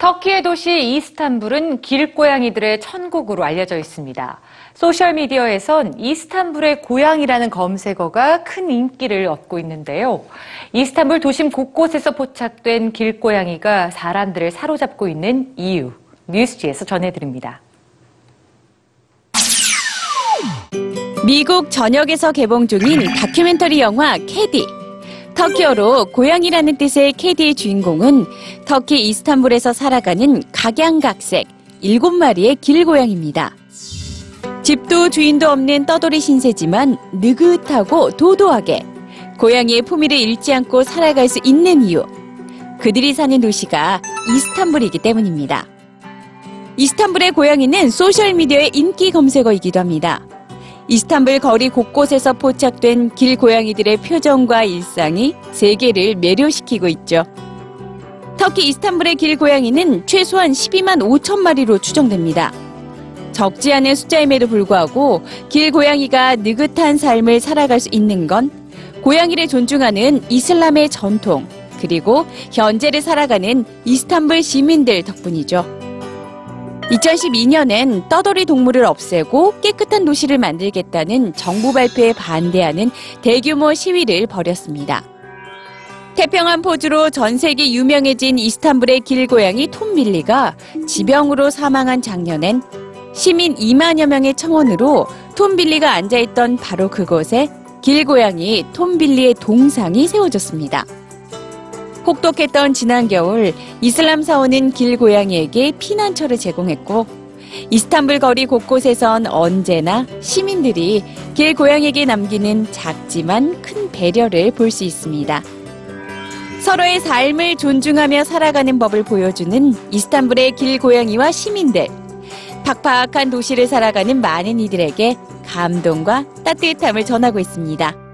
터키의 도시 이스탄불은 길고양이들의 천국으로 알려져 있습니다. 소셜미디어에선 이스탄불의 고양이라는 검색어가 큰 인기를 얻고 있는데요. 이스탄불 도심 곳곳에서 포착된 길고양이가 사람들을 사로잡고 있는 이유, 뉴스지에서 전해드립니다. 미국 전역에서 개봉 중인 다큐멘터리 영화 캐디. 터키어로 고양이라는 뜻의 캐디의 주인공은 터키 이스탄불에서 살아가는 각양각색 일곱 마리의 길고양입니다. 집도 주인도 없는 떠돌이 신세지만 느긋하고 도도하게 고양이의 품위를 잃지 않고 살아갈 수 있는 이유. 그들이 사는 도시가 이스탄불이기 때문입니다. 이스탄불의 고양이는 소셜미디어의 인기 검색어이기도 합니다. 이스탄불 거리 곳곳에서 포착된 길 고양이들의 표정과 일상이 세계를 매료시키고 있죠. 터키 이스탄불의 길 고양이는 최소한 12만 5천 마리로 추정됩니다. 적지 않은 숫자임에도 불구하고 길 고양이가 느긋한 삶을 살아갈 수 있는 건 고양이를 존중하는 이슬람의 전통, 그리고 현재를 살아가는 이스탄불 시민들 덕분이죠. 2012년엔 떠돌이 동물을 없애고 깨끗한 도시를 만들겠다는 정부 발표에 반대하는 대규모 시위를 벌였습니다. 태평한 포주로 전 세계 유명해진 이스탄불의 길고양이 톰빌리가 지병으로 사망한 작년엔 시민 2만여 명의 청원으로 톰 빌리가 앉아있던 바로 그곳에 길고양이 톰 빌리의 동상이 세워졌습니다. 혹독했던 지난 겨울 이슬람 사원은 길고양이에게 피난처를 제공했고 이스탄불 거리 곳곳에선 언제나 시민들이 길고양이에게 남기는 작지만 큰 배려를 볼 수 있습니다. 서로의 삶을 존중하며 살아가는 법을 보여주는 이스탄불의 길고양이와 시민들. 팍팍한 도시를 살아가는 많은 이들에게 감동과 따뜻함을 전하고 있습니다.